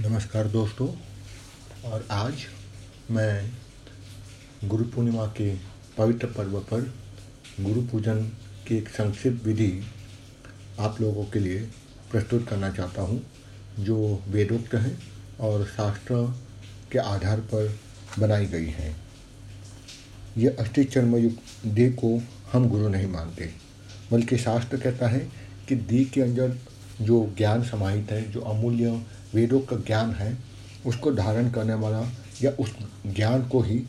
नमस्कार दोस्तों, और आज मैं गुरु पूर्णिमा के पवित्र पर्व पर गुरु पूजन की एक संक्षिप्त विधि आप लोगों के लिए प्रस्तुत करना चाहता हूँ, जो वेदोक्त हैं और शास्त्र के आधार पर बनाई गई हैं। यह अष्टि चर्मयुक्त देह को हम गुरु नहीं मानते, बल्कि शास्त्र कहता है कि दी के अंदर जो ज्ञान समाहित है, जो अमूल्य वेदों का ज्ञान है, उसको धारण करने वाला या उस ज्ञान को ही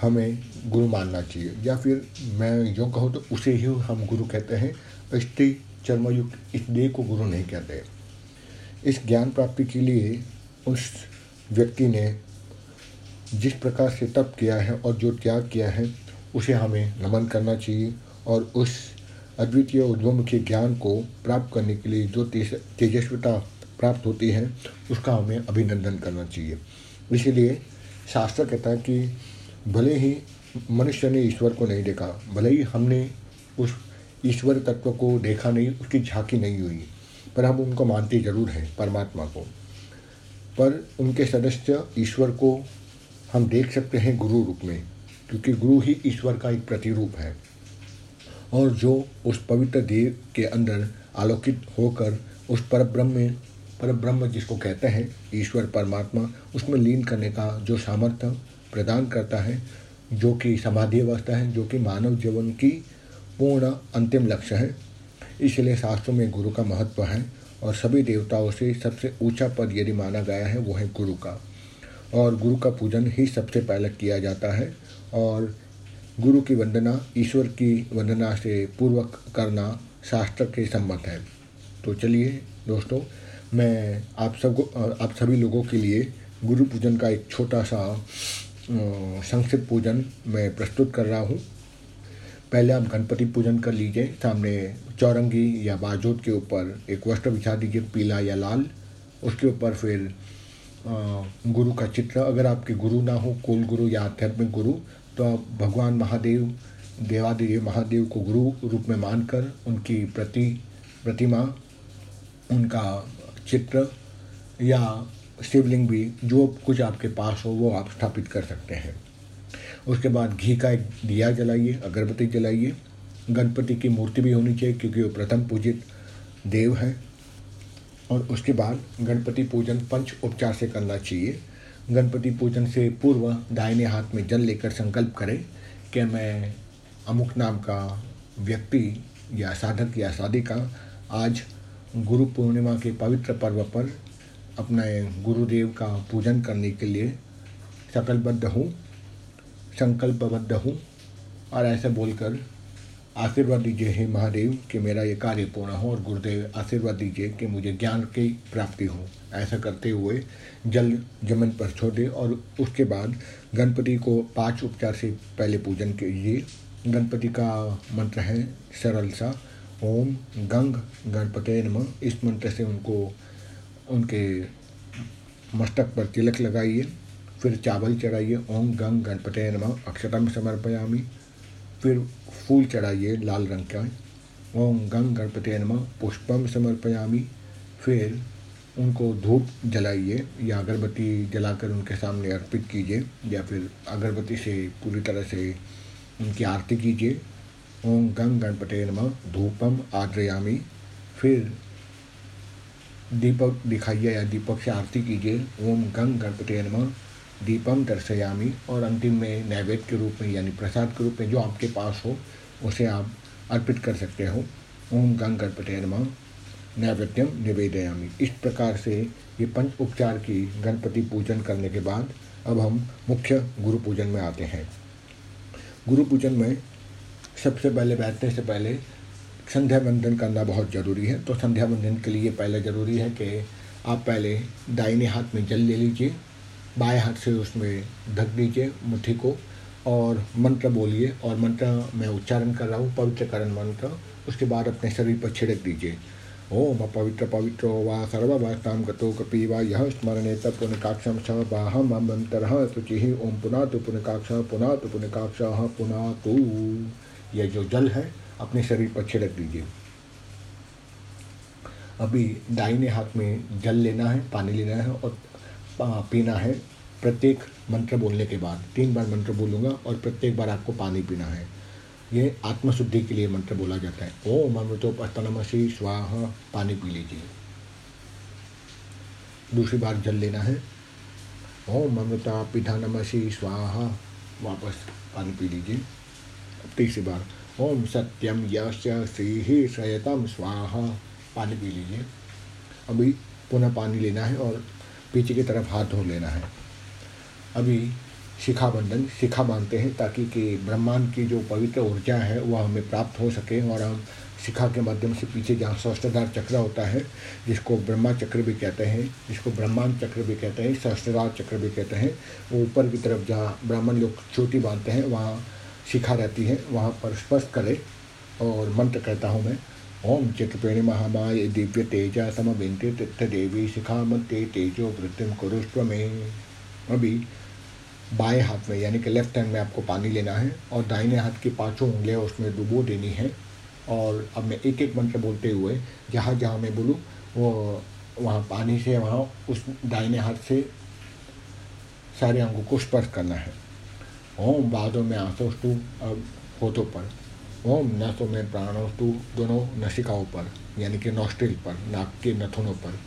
हमें गुरु मानना चाहिए। या फिर मैं जो कहूँ तो उसे ही हम गुरु कहते हैं। अष्टि चर्मयुक्त इस देह को गुरु नहीं कहते। इस ज्ञान प्राप्ति के लिए उस व्यक्ति ने जिस प्रकार से तप किया है और जो त्याग किया है, उसे हमें नमन करना चाहिए और उस अद्वितीय उद्वमुखी ज्ञान को प्राप्त करने के लिए जो तेजस्विता प्राप्त होती है, उसका हमें अभिनंदन करना चाहिए। इसीलिए शास्त्र कहता है कि भले ही मनुष्य ने ईश्वर को नहीं देखा, भले ही हमने उस ईश्वर तत्व को देखा नहीं, उसकी झांकी नहीं हुई, पर हम उनको मानते ज़रूर हैं, परमात्मा को। पर उनके सदस्य ईश्वर को हम देख सकते हैं गुरु रूप में, क्योंकि गुरु ही ईश्वर का एक प्रतिरूप है। और जो उस पवित्र देव के अंदर आलोकित होकर उस पर ब्रह्म में पर ब्रह्म जिसको कहते हैं, ईश्वर परमात्मा, उसमें लीन करने का जो सामर्थ्य प्रदान करता है, जो कि समाधि अवस्था है, जो कि मानव जीवन की पूर्ण अंतिम लक्ष्य है। इसलिए शास्त्रों में गुरु का महत्व है और सभी देवताओं से सबसे ऊँचा पद यदि माना गया है, वो है गुरु का। और गुरु का पूजन ही सबसे पहले किया जाता है और गुरु की वंदना, ईश्वर की वंदना से पूर्वक करना शास्त्र के सम्मत है। तो चलिए दोस्तों मैं आप सबको, आप सभी लोगों के लिए गुरु पूजन का एक छोटा सा संक्षिप्त पूजन मैं प्रस्तुत कर रहा हूँ। पहले आप गणपति पूजन कर लीजिए। सामने चौरंगी या बाजूत के ऊपर एक वस्त्र बिछा दीजिए, पीला या लाल। उसके ऊपर फिर गुरु का चित्र। अगर आपके गुरु ना हो, कुल गुरु या आध्यात्मिक गुरु तो आप भगवान महादेव देवादेव महादेव को गुरु रूप में मानकर उनकी प्रति, प्रतिमा, उनका चित्र या शिवलिंग भी, जो कुछ आपके पास हो, वो आप स्थापित कर सकते हैं। उसके बाद घी का एक दिया जलाइए, अगरबत्ती जलाइए। गणपति की मूर्ति भी होनी चाहिए, क्योंकि वो प्रथम पूजित देव है। और उसके बाद गणपति पूजन पंच उपचार से करना चाहिए। गणपति पूजन से पूर्व दाहिने हाथ में जल लेकर संकल्प करें कि मैं अमुक नाम का व्यक्ति या साधक या साधिका आज गुरु पूर्णिमा के पवित्र पर्व पर अपने गुरुदेव का पूजन करने के लिए सकलबद्ध हूँ, संकल्पबद्ध हूँ और ऐसे बोलकर आशीर्वाद दीजिए हे महादेव कि मेरा ये कार्य पूर्ण हो और गुरुदेव आशीर्वाद दीजिए कि मुझे ज्ञान की प्राप्ति हो। ऐसा करते हुए जल जमन पर छोड़ और उसके बाद गणपति को पाँच उपचार से पहले पूजन कीजिए। गणपति का मंत्र है सरल सा ओम गंग गणपते नम। इस मंत्र से उनको, उनके मस्तक पर तिलक लगाइए, फिर चावल चढ़ाइए। ओम गंग गणपते नम। अक्षतम समर्पयामी। फिर फूल चढ़ाइए लाल रंग का। ओम गंग गणपते नम। पुष्पम समर्पयामी। फिर उनको धूप जलाइए या अगरबत्ती जलाकर उनके सामने अर्पित कीजिए या फिर अगरबत्ती से पूरी तरह से उनकी आरती कीजिए। ओम गंग गणपते नम। धूपम आद्रयामी। फिर दीपक दिखाइए या दीपक से आरती कीजिए। ओम गंग गणपते नम। दीपम दर्शयामी। और अंतिम में नैवेद्य के रूप में, यानी प्रसाद के रूप में जो आपके पास हो, उसे आप अर्पित कर सकते हो। ओम गंग गणपते नम। नैवेद्यम निवेदयामी। इस प्रकार से ये पंच उपचार की गणपति पूजन करने के बाद, अब हम मुख्य गुरु पूजन में आते हैं। गुरु पूजन में सबसे पहले बैठने से पहले संध्या बंधन करना बहुत ज़रूरी है। तो संध्या बंधन के लिए पहले ज़रूरी है कि आप पहले दाहिने हाथ में जल ले लीजिए, बाएँ हाथ से उसमें ढक दीजिए मुट्ठी को और मंत्र बोलिए और मंत्र मैं उच्चारण कर रहा हूँ, पवित्रकरण मंत्र। उसके बाद अपने शरीर पर छिड़क दीजिए। ओम पवित्र पवित्रो वा सर्ववास्तां गतो कपि वा यह स्मरणे पुनकाक्षम स मंत्र शुचि ओम पुनः तो पुनकाक्ष पुनः तो पुनकाक्ष पुनः तो यह जो जल है, अपने शरीर पर छिड़क दीजिए। अभी दाहिने हाथ में जल लेना है, पानी लेना है और पीना है। प्रत्येक मंत्र बोलने के बाद, तीन बार मंत्र बोलूँगा और प्रत्येक बार आपको पानी पीना है। ये आत्मशुद्धि के लिए मंत्र बोला जाता है। ओम अमृतोपस्तनमसी स्वाहा, पानी पी लीजिए। दूसरी बार जल लेना है। ओम अमृता पिधानमसी स्वाहा, वापस पानी पी लीजिए। तीसरी बार, ओम सत्यम यश श्री स्वाहा। पानी पी लीजिए। अभी पुनः पानी लेना है और पीछे की तरफ़ हाथ धो लेना है। अभी शिखा बंधन, शिखा बांधते हैं ताकि कि ब्रह्मांड की जो पवित्र ऊर्जा है, वह हमें प्राप्त हो सके और हम शिखा के माध्यम से पीछे जहाँ सहस्त्रधार चक्र होता है, जिसको ब्रह्मा चक्र भी कहते हैं, जिसको ब्रह्मांड चक्र भी कहते हैं, सहस्त्रधार चक्र भी कहते हैं। वो ऊपर की तरफ़ जहाँ ब्राह्मण लोग चोटी बांधते हैं, वहाँ शिखा रहती है, वहाँ पर स्पर्श करें और मंत्र कहता हूँ मैं, ओम चित्रपेणी महामाय दिव्य तेजा समविंते तीर्थ देवी शिखा मध्य तेजो वृद्धिम कुरुष्व में अभी बाएँ हाथ में, यानी कि लेफ़्ट हैंड में आपको पानी लेना है और दाहिने हाथ की पाँचों उंगलियाँ उसमें डुबो देनी है। और अब मैं एक एक मंत्र बोलते हुए, जहाँ जहाँ मैं बोलूँ, वो वहाँ पानी से, वहाँ उस दाहिने हाथ से सारे अंगों को स्पर्श करना है। ओम बादों में आंसोस्तु होठों पर। ओम नसों में प्राणोस्तु, दोनों नसिकाओं पर, यानी कि नॉस्ट्रिल पर, नाक के नथुनों पर।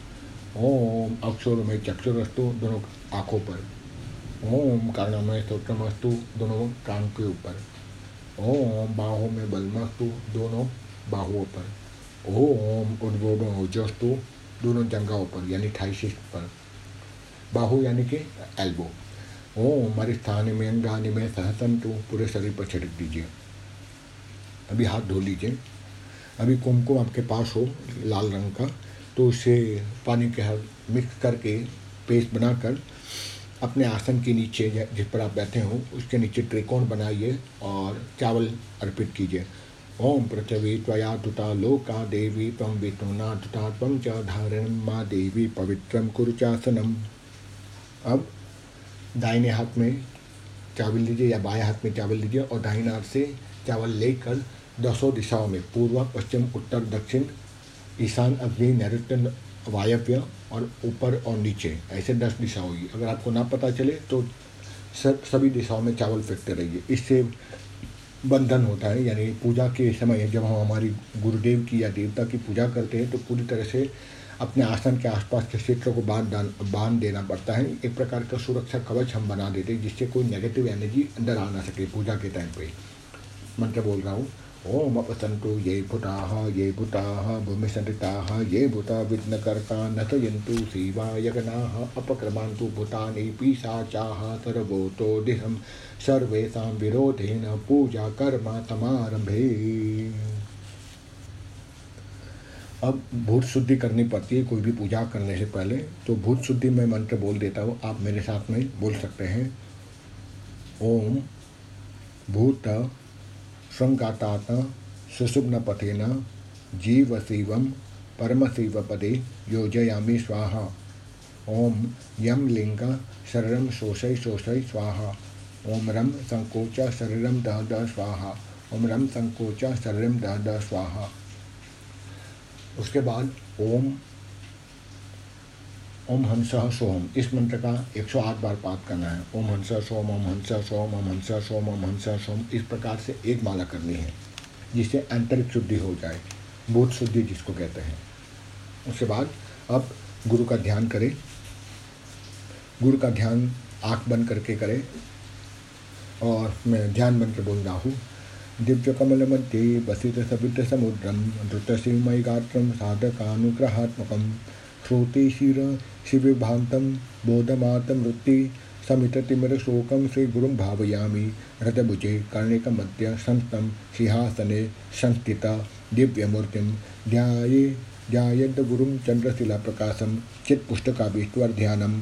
ओम अक्षरों में चक्षुरस्तु, दोनों आँखों पर। ओम कर्णमय स्तोत्रमस्तु दोनों कान के ऊपर। ओम बाहों में बलमस्तु, दोनों बाहुओं पर। ओम उद्गोब ओजस्तु दोनों जंगाओं पर, यानी थाइसिस पर। बाहु यानी कि एल्बो ओम स्थान में अंगानी में सहसन सहसंतु पूरे शरीर पर छिड़क दीजिए। अभी हाथ धो लीजिए। अभी कुमकुम आपके पास हो लाल रंग का तो उसे पानी के मिक्स करके पेस्ट बनाकर अपने आसन के नीचे जिस पर आप बैठे हो, उसके नीचे त्रिकोण बनाइए और चावल अर्पित कीजिए। ओम पृथ्वी त्वया दुता लोका देवी तम विष्णुना दुता तम च धारण माँ देवी पवित्रम कुरुचासनम अब दाहिने हाथ में चावल लीजिए या बाएँ हाथ में चावल लीजिए और दाहिने हाथ से चावल लेकर दसों दिशाओं में, पूर्व, पश्चिम, उत्तर, दक्षिण, ईशान, अग्नि, नैऋत्य, वायव्य और ऊपर और नीचे, ऐसे दस दिशा होगी अगर आपको ना पता चले तो सब, सभी दिशाओं में चावल फेंकते रहिए। इससे बंधन होता है, यानी पूजा के समय जब हम हमारी गुरुदेव की या देवता की पूजा करते हैं तो पूरी तरह से अपने आसन के आसपास के क्षेत्र को बाँध बाँध देना पड़ता है। एक प्रकार का सुरक्षा कवच हम बना देते हैं, जिससे कोई नेगेटिव एनर्जी अंदर आ ना सके पूजा के टाइम पे। मंत्र बोल रहा हूँ, ओम अपसंतु ये भूताः ये भूताः भूमिसंरिताः ये भूता विघ्नकर्ता नतयन्तु शिवा यगनाः अपक्रमान्तु भूतानि पिशाचाः सर्वोतो दिहं, सर्वेषां विरोधेन पूजा कर्म समारंभे अब भूत शुद्धि करनी पड़ती है कोई भी पूजा करने से पहले तो भूत शुद्धि में मंत्र बोल देता हूँ, आप मेरे साथ में बोल सकते हैं। ओम भूत संगातात सुषुम्नपथेन जीवशिवं परमशिवपदे योजयामी स्वाहा। ओम यम लिंग शरीरम शोषय शोषय स्वाहा। ओम रम संकोच शरीरम दह द स्वाहा। ओम रम संकोच शरीरम दह द स्वाहा। उसके बाद ओम ओम हंस सोम। इस मंत्र का 108 बार पाठ करना है। ओम हंस सोम, ओम हंस सोम, ओम हंस सोम, ओम हंस सोम। इस प्रकार से एक माला करनी है, जिससे आंतरिक शुद्धि हो जाए। बोध शुद्धि जिसको कहते हैं। उसके बाद अब गुरु का ध्यान करें। गुरु का ध्यान आँख बंद करके करें। और मैं ध्यान मंत्र बोल रहा हूँ। दिव्य कमल मध्य बसित सवित समुद्रम द्रुत शिवमय गात्रम साधकानुग्रहात्मकम श्रोतिशिर शिविभान्तं बोधमातमृत्ति समिततिमिरशोकं श्रीगुरुं भावयामि। रथभुजे कर्णिकमध्य संस्तं सिंहासने, संस्थिता, दिव्यमूर्तिं, ध्याये ध्यायद्गुरुं चन्द्रशिलाप्रकाशं चित्पुस्तकाभीश्वरध्यानं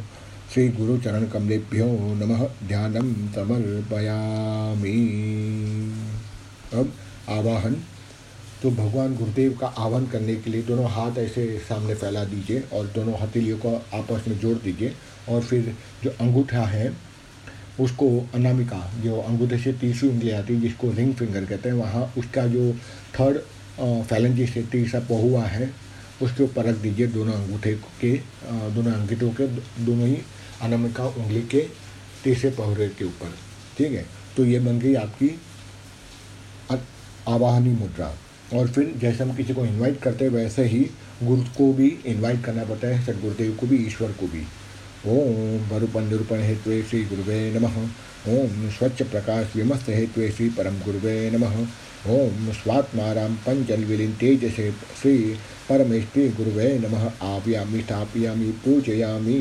श्रीगुरुचरणकमलेभ्यो नमः। ध्यानं समर्पयामि। अब आवाहन। तो भगवान गुरुदेव का आह्वान करने के लिए दोनों हाथ ऐसे सामने फैला दीजिए और दोनों हथेलियों को आपस में जोड़ दीजिए और फिर जो अंगूठा है, उसको अनामिका, जो अंगूठे से तीसरी उंगली आती है, जिसको रिंग फिंगर कहते हैं, वहाँ उसका जो थर्ड फैलेंजी से तीसरा पहुआ है, उसके ऊपर रख दीजिए दोनों अंगूठे के दोनों अंगूठों के, दोनों ही अनामिका उंगली के तीसरे पहरे के ऊपर। ठीक है? तो ये बन गई आपकी आवाहनी मुद्रा। और फिर जैसे हम किसी को इनवाइट करते हैं, वैसे ही गुरु को भी इनवाइट करना पड़ता है, सदगुरुदेव को भी, ईश्वर को भी। ओम भरुपन निरूपण हेतु श्री गुरुवे नमः। ओम स्वच्छ प्रकाश विमस्त हेतु श्री परम गुरुवे नमः। ओम स्वात्माराम पंचल विलीन तेज से श्री परमेश्वरी गुरुवे नमः। आव्यामी स्थापयामी, पूजयामी।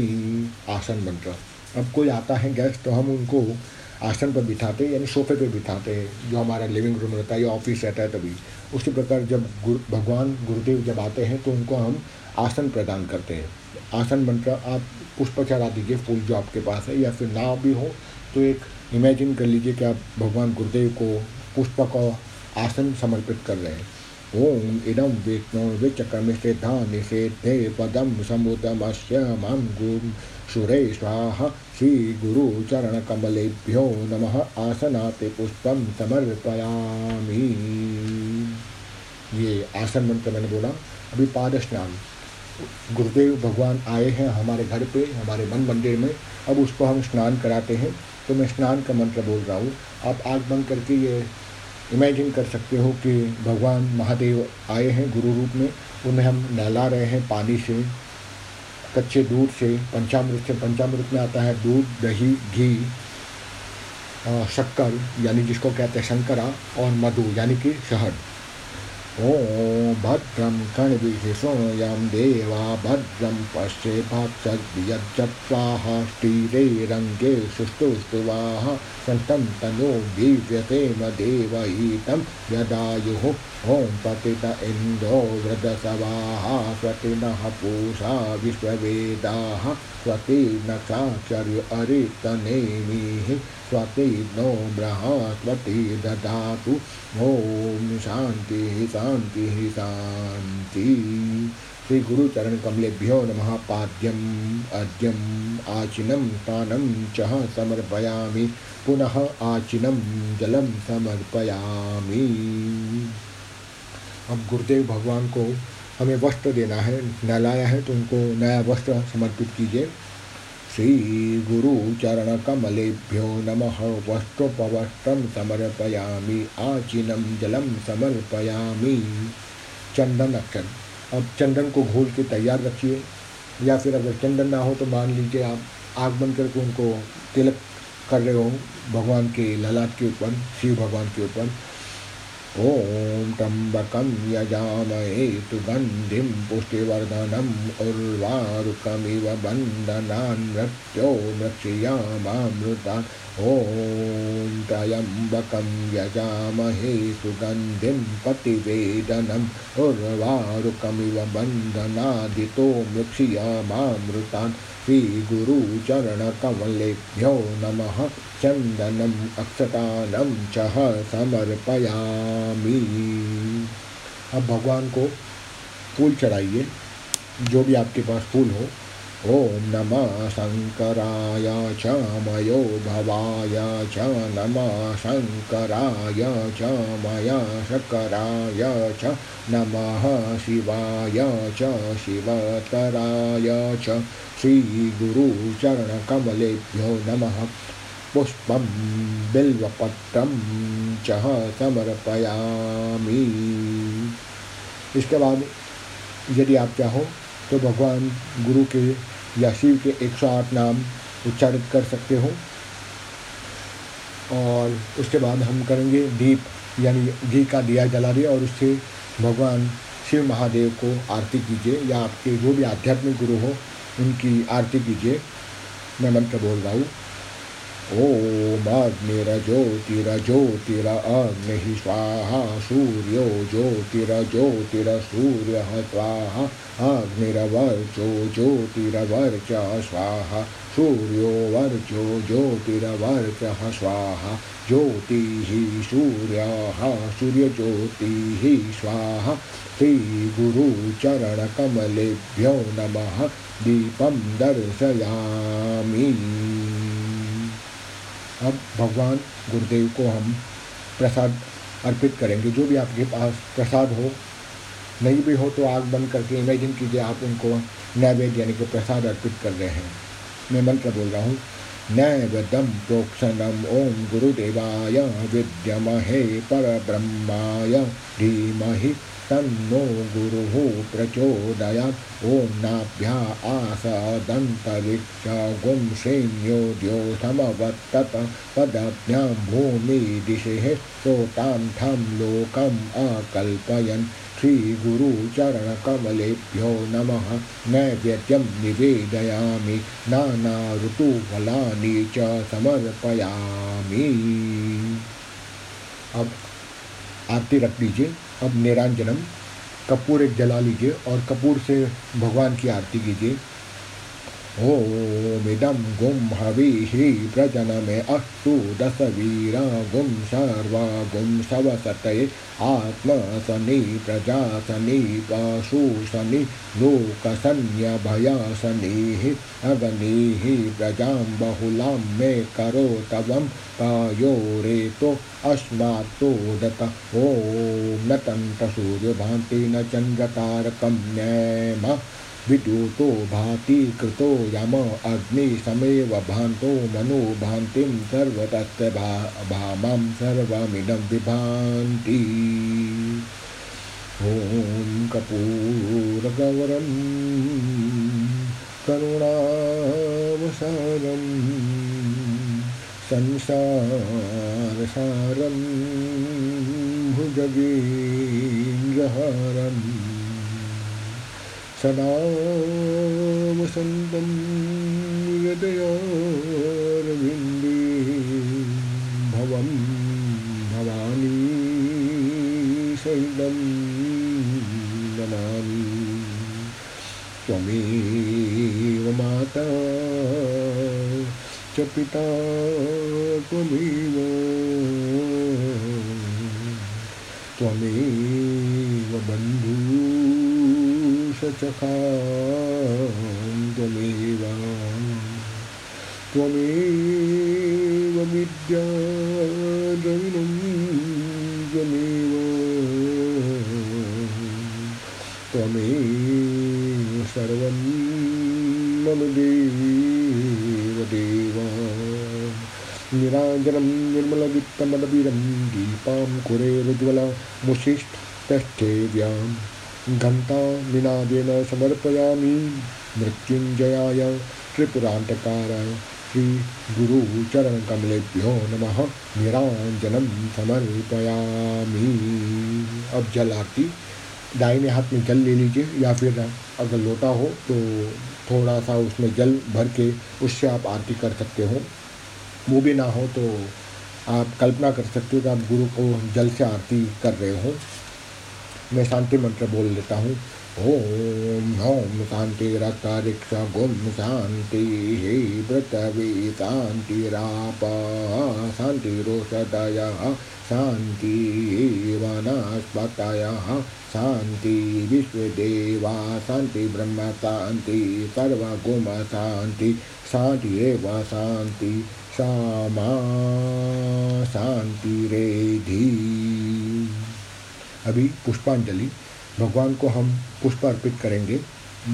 आसन मंत्र। अब कोई आता है गेस्ट तो हम उनको आसन पर बिठाते हैं, यानी सोफे पर बिठाते हैं, जो हमारा लिविंग रूम रहता है, या ऑफ़िस रहता है तभी। उसी प्रकार जब गुरु, भगवान, गुरुदेव जब आते हैं तो उनको हम आसन प्रदान करते हैं। आसन मंत्र, आप पुष्प चढ़ा दीजिए फूल जो आपके पास है, या फिर ना भी हो तो एक इमेजिन कर लीजिए कि आप भगवान गुरुदेव को पुष्प का आसन समर्पित कर रहे हैं। ओम इदम विष्णु विचक्रम से से पदम समुदमस्य मम गुरु स्वाहा श्री गुरु चरण कमलेभ्यो नमः आसनाते पुष्पम समर्पयामी। ये आसन मंत्र मैंने बोला अभी पाद स्नान गुरुदेव भगवान आए हैं हमारे घर पे, हमारे मन मंदिर में। अब उसको हम स्नान कराते हैं। तो मैं स्नान का मंत्र बोल रहा हूँ। आप आग बंद करके ये इमेजिन कर सकते हो कि भगवान महादेव आए हैं गुरु रूप में। उन्हें हम नहला रहे हैं पानी से। कच्चे दूध से, पंचामृत से, पंचामृत में आता है दूध, दही, घी शक्कर, यानी जिसको कहते हैं शंकरा और मधु, यानी कि शहद। ॐ भद्रं कणविशोऽयं देवा, भद्रं पश्येपाक्षद्यज्जत्वाः स्थिरे रङ्गे सुष्टुस्तुवाः सन्तं तनो दिव्यतेम देवयितं यदायुः। ॐ पतित इन्दो वृदसवाः स्वतिनः पूषा विश्ववेदाः स्वतिर्नक्षाक्षर्य अरितनेमिः स्वतिर्नो बृहस्पति ददातु। ॐ शान्तिः शान्तिः शान्ति। श्री गुरु चरण कमलेभ्यो नमः। पाद्यम अद्यम आचिनम स्नानम च समर्पयामि। पुनः आचिनम जलम समर्पयामि। अब गुरुदेव भगवान को हमें वस्त्र देना है, नहलाया है तो उनको नया वस्त्र समर्पित कीजिए। श्रीगुरुचरणकमलेभ्यो नमः। वस्त्रोपवस्त्रं समर्पयामि, आचिनं जलं समर्पयामि। चंदन अक्षर। अब चंदन को घोल के तैयार रखिए, या फिर अगर चंदन ना हो तो मान लीजिए आप आग बंद करके उनको तिलक कर रहे हो, भगवान के ललाट के ऊपर, शिव भगवान के ऊपर। ॐ त्र्यम्बकं यजामहे सुगन्धिं पुष्टिवर्धनम् उर्वारुकमिव बन्धनान् मृत्यो मृक्षयामामृतान्। ॐ त्र्यम्बकं यजामहे सुगन्धिं पतिवेदनम् उर्वारुकमिव बन्धनादितो मृक्षयामामृतान्। श्रीगुरुचरणकमलेभ्यो नम। चंदनम अक्षतानम चह समर्पयामी। अब भगवान को फूल चढ़ाइए, जो भी आपके पास फूल हो ओम नमः शंकराय च मयो भवाय च नमः शंकराय च मया शंकराय च नमः शिवाय च शिवतराय च श्रीगुरुचरणकमलेभ्यो नमः पुष्पं बिल्वपत्रं च समर्पयामी। इसके बाद यदि आप चाहो तो भगवान गुरु के या शिव के 108 नाम उच्चारित कर सकते हो। और उसके बाद हम करेंगे दीप, यानी घी का दिया जला दिए और उससे भगवान शिव महादेव को आरती कीजिए, या आपके जो भी आध्यात्मिक गुरु हो, उनकी आरती कीजिए। मैं मंत्र बोल रहा हूँ। ओमग्निरज्योतिरज्योतिरग्निः स्वाहा सूर्यो ज्योतिरज्योतिरसूर्यः स्वाहा अग्निरवर्चो ज्योतिरवर्चः स्वाहा सूर्यो वर्चो ज्योतिरवर्चः स्वाहा ज्योतिः सूर्यः सूर्यज्योतिः स्वाहा श्रीगुरुचरणकमलेभ्यो नमः दीपं दर्शयामि। अब भगवान गुरुदेव को हम प्रसाद अर्पित करेंगे। जो भी आपके पास प्रसाद हो, नहीं भी हो तो आग बंद करके इमेजिन कीजिए आप उनको नैवेद्य यानी कि प्रसाद अर्पित कर रहे हैं। मैं मंत्र बोल रहा हूँ नैवेदम प्रोक्षणम ओम गुरुदेवाय, विद्यमहे परब्रह्माय, धीमहि तन्नो गुरुः प्रचोदयात्। ॐ नाभ्या आसदन्तरिक्षगुं श्रेण्यो द्योतमवर्तत पदभ्यां भूमिदिशेः सोतां ठं लोकम् अकल्पयन् श्रीगुरुचरणकमलेभ्यो नमः। नैवेद्यं निवेदयामि। नाना ऋतुफलानि च समर्पयामि। अब आरती रख लीजिए अब निरांजनम कपूर एक जला लीजिए और कपूर से भगवान की आरती कीजिए। ओमिदं गुं हविः प्रजनमे अस्तु दशवीरा गुं सर्वा गुं सवसतये आत्मसनि प्रजासनि पशुसनि लोकसन्यभयासनिः अगनिः प्रजां बहुलां मे करो तवं पायोरेतो अस्मात्तोदत ॐ न तन्तसूर्यभान्ति न चन्द्रतारकं न्येम विद्युतो भाति कृतो यम अग्नि समेव भान्तो मनो भान्तिं सर्वतस्य भा, भामां सर्वमिदं विभान्ति। ॐ कपूरगौरं करुणावसारं संसारसारं भुजगेन्द्रहारम् सदा वसन्तं हृदयारविन्दे भवं भवानी त्वमेव माता च पिता त्वमेव। त्वमेव सचखां त्वमेव त्वमेव विद्याद्रविणं त्वमेव त्वमेव सर्वं मम देव देव निराजनं निर्मलवित्तमलवीरं दीपां कुरेरुज्ज्वलमुषिष्ठस्थेव्याम् घंटा निनादेन समर्पयामि मृत्युंजयाय त्रिपुरांतकाराय श्री गुरु चरण कमलेभ्यो नमः। निरांजनम समर्पयामि। अब जल आरती। दाहिने हाथ में जल ले लीजिए या फिर अगर लोटा हो तो थोड़ा सा उसमें जल भर के उससे आप आरती कर सकते हो। वो भी ना हो तो आप कल्पना कर सकते हो कि आप गुरु को जल से आरती कर रहे हो। मैं शांति मंत्र बोल लेता हूँ। ओम होम शांति रक्तारिक्ष गुम शांति, हे पृथ्वी शांति राप, शांति वनस्पतय, शांति विश्वदेवा, शांति ब्रह्म, शांति सर्वगुम शांति शांति एव शांति सामा शांति रेधि। अभी पुष्पांजलि। भगवान को हम पुष्प अर्पित करेंगे,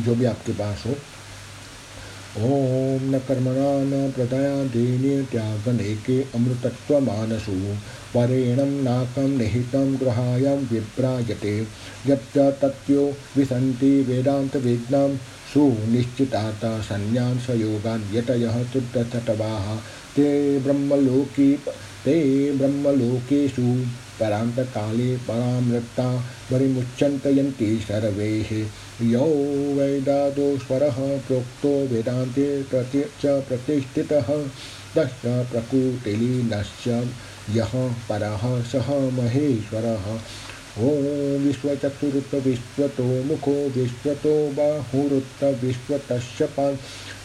जो भी आपके पास हो। ओम न कर्मणा न प्रदया देने त्यागनेके अमृतत्व मानसु परेणं नाकं निहितं गृहायां विभ्राजते यच्च तत्यो विसन्ति वेदान्तविज्ञां। सुनिश्चिताता संन्यासयोगान् यतयः शुद्धतटवाः ते ब्रह्मलोकी ते ब्रह्मलोकेषु परान्तकाले परामृता परिमुच्यन्तयन्ति सर्वैः। यौ वैदादोस्वरः प्रोक्तो वेदान्ते प्रति च प्रतिष्ठितः। तस्य प्रकृतिलीनश्च यः परः सः महेश्वरः। ॐ विश्वचक्षुरुत विश्वतो मुखो विश्वतो बाहुरुत विश्वतस्य पान्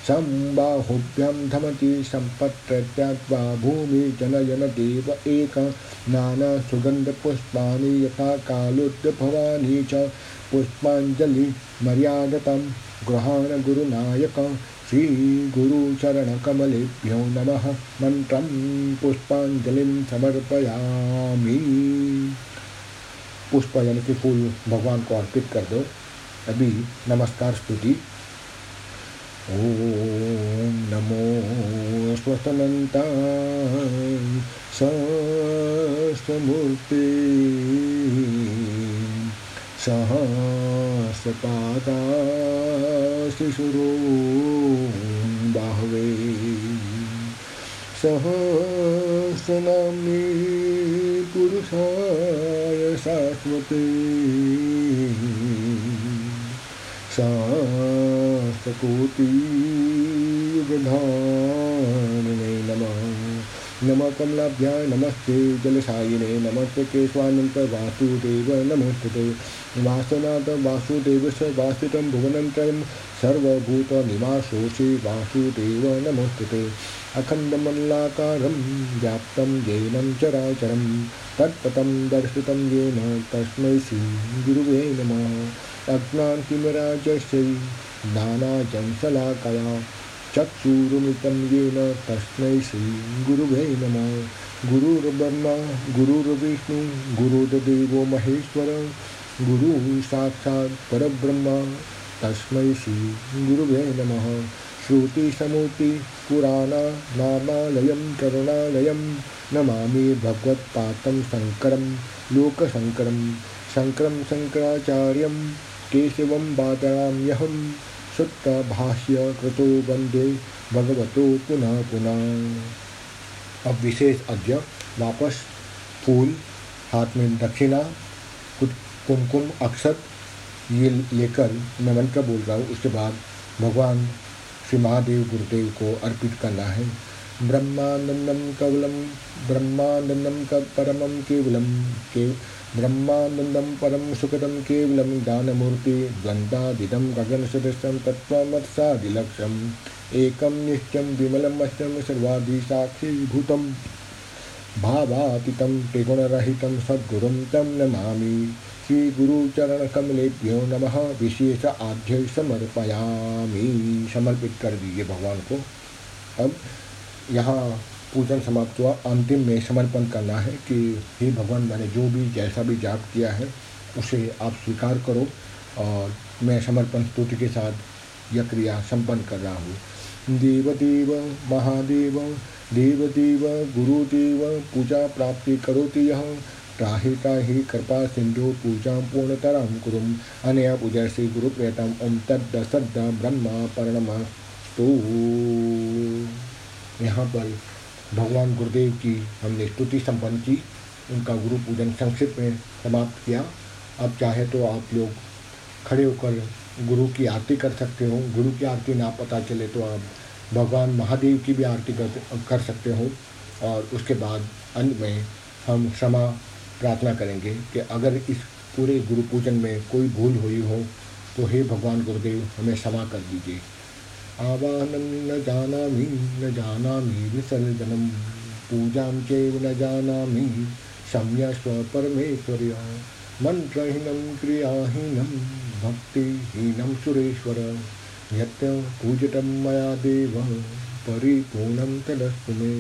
सम्बाहुभ्यां धमति सम्पत्प्रत्यात्वा भूमि जनयन देव एक नानासुगन्धपुष्पाणि यथा कालोद्भवानि च पुष्पाञ्जलिमर्यादतं गृहाण गुरुनायक श्रीगुरुचरणकमलेभ्यो नमः मन्त्रं पुष्पाञ्जलिं समर्पयामि। पुष्प यानी कि फूल भगवान को अर्पित कर दो। अभी नमस्कार स्तुति। ॐ नमो नमो स्वतनन्ता सहस्रमूर्ति सहस्रपादा शिशुरो बाहवे सहस्रनाम्नि पुरुषाय शाश्वते सहस्रकोटियुगधारिणे नमः। नमः कमलाभ्याय नमस्ते, जलशायिने नमस्ते केशवानन्त वासुदेव नमस्ते वासनाथ वासुदेवस्य वासितं भुवनन्तरं सर्वभूतनिवासोऽसि वासुदेव नमस्ते अखण्डमल्लाकारं व्याप्तं येनं चराचरं, तत्पथं दर्शितं येन तस्मै श्रीगुरुवे नमः। अज्ञानतिमराजस्यै ज्ञानाजंशलाकया चक्षुरुमितं तस्मै श्रीगुरुवे नमः। गुरुर्ब्रह्मा, गुरुर्विष्णु, गुरुर्देवो महेश्वर, गुरु साक्षात् परब्रह्म, तस्मै श्रीगुरुवे नमः। श्रुतिसमुति पुराणानामालयं करुणालयं, नमामि भगवत्पातं शङ्करं, लोकशङ्करं, शङ्करं शङ्कराचार्यं केशवं वादयाम्यहं शुद्धभाष्य कृतो वंदे भगवतो पुनः पुनः। अब विशेष अद्य वापस फूल, हाथ में दक्षिणा, कुछ कुमकुम अक्षत, ये लेकर मैं मंत्र बोल रहा हूँ, उसके बाद भगवान श्री महादेव गुरुदेव को अर्पित करना है। ब्रह्मानंदम कवलम ब्रह्मानंदम का परमम केवलम, के ब्रह्मानंदम परम सुखदम केवलम ज्ञानमूर्ति द्वंद्वादिदम गगन सदस्यम तत्वमत्सादिलक्ष्यम एकम निश्चम विमलम अष्टम सर्वाधि साक्षीभूतम भावातीतम त्रिगुणरहितम सद्गुरुम तम नमामि। श्री गुरु चरण कमलेभ्यो नमः, विशेष आध्य समर्पयामी। समर्पित कर दीजिए भगवान को। अब यहाँ पूजन समाप्त हुआ। अंतिम में समर्पण करना है कि हे भगवान, मैंने जो भी, जैसा भी जाप किया है, उसे आप स्वीकार करो और मैं समर्पण स्तुति के साथ यह क्रिया संपन्न कर रहा हूँ। देवदेव, महादेव, देवदेव, गुरुदेव, पूजा प्राप्ति करोति यह त्राहि त्राहि कृपा सिंधु, पूजा पूर्णतरम कुरुम। अनया पूजा श्री गुरु प्रियतम ओम तद्द सद्द ब्रह्म तो यहाँ पर भगवान गुरुदेव की हमने स्तुति संपन्न की, उनका गुरु पूजन संक्षिप्त में समाप्त किया। अब चाहे तो आप लोग खड़े होकर गुरु की आरती कर सकते हो। गुरु की आरती ना पता चले तो आप भगवान महादेव की भी आरती कर कर सकते हो। और उसके बाद अंत में हम क्षमा प्रार्थना करेंगे कि अगर इस पूरे गुरु पूजन में कोई भूल हुई हो तो हे भगवान गुरुदेव, हमें क्षमा कर दीजिए। आवाहन न जाना न जाना विसर्जनम पूजा चैव न जाना सम्य स्व परमेश्वर मंत्रहीनम क्रियाहीनम भक्तिहीनम सुरेश्वर। यत्य पूजितम मया देव परिपूर्णम तदस्तु मे।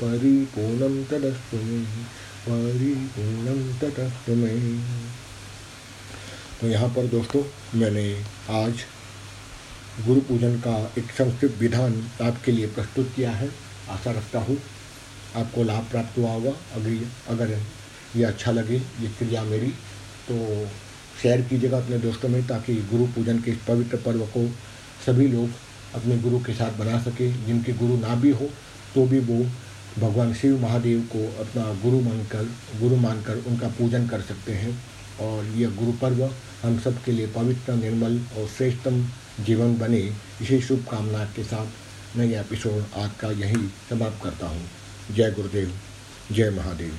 परिपूर्णम तदस्तु मे। परिपूर्णम तटस्थमय तो यहाँ पर दोस्तों, मैंने आज गुरु पूजन का एक संस्कृत विधान आपके लिए प्रस्तुत किया है। आशा रखता हूँ आपको लाभ प्राप्त हुआ होगा। अगर अगर ये अच्छा लगे, ये क्रिया मेरी तो शेयर कीजिएगा अपने दोस्तों में ताकि गुरु पूजन के इस पवित्र पर्व को सभी लोग अपने गुरु के साथ बना सके। जिनके गुरु ना भी हो तो भी वो भगवान शिव महादेव को अपना गुरु मानकर गुरु मानकर उनका पूजन कर सकते हैं। और यह गुरु पर्व हम सब के लिए पवित्र, निर्मल और श्रेष्ठतम जीवन बने, इसी शुभकामना के साथ मैं एपिसोड आज का यही समाप्त करता हूँ। जय गुरुदेव, जय महादेव।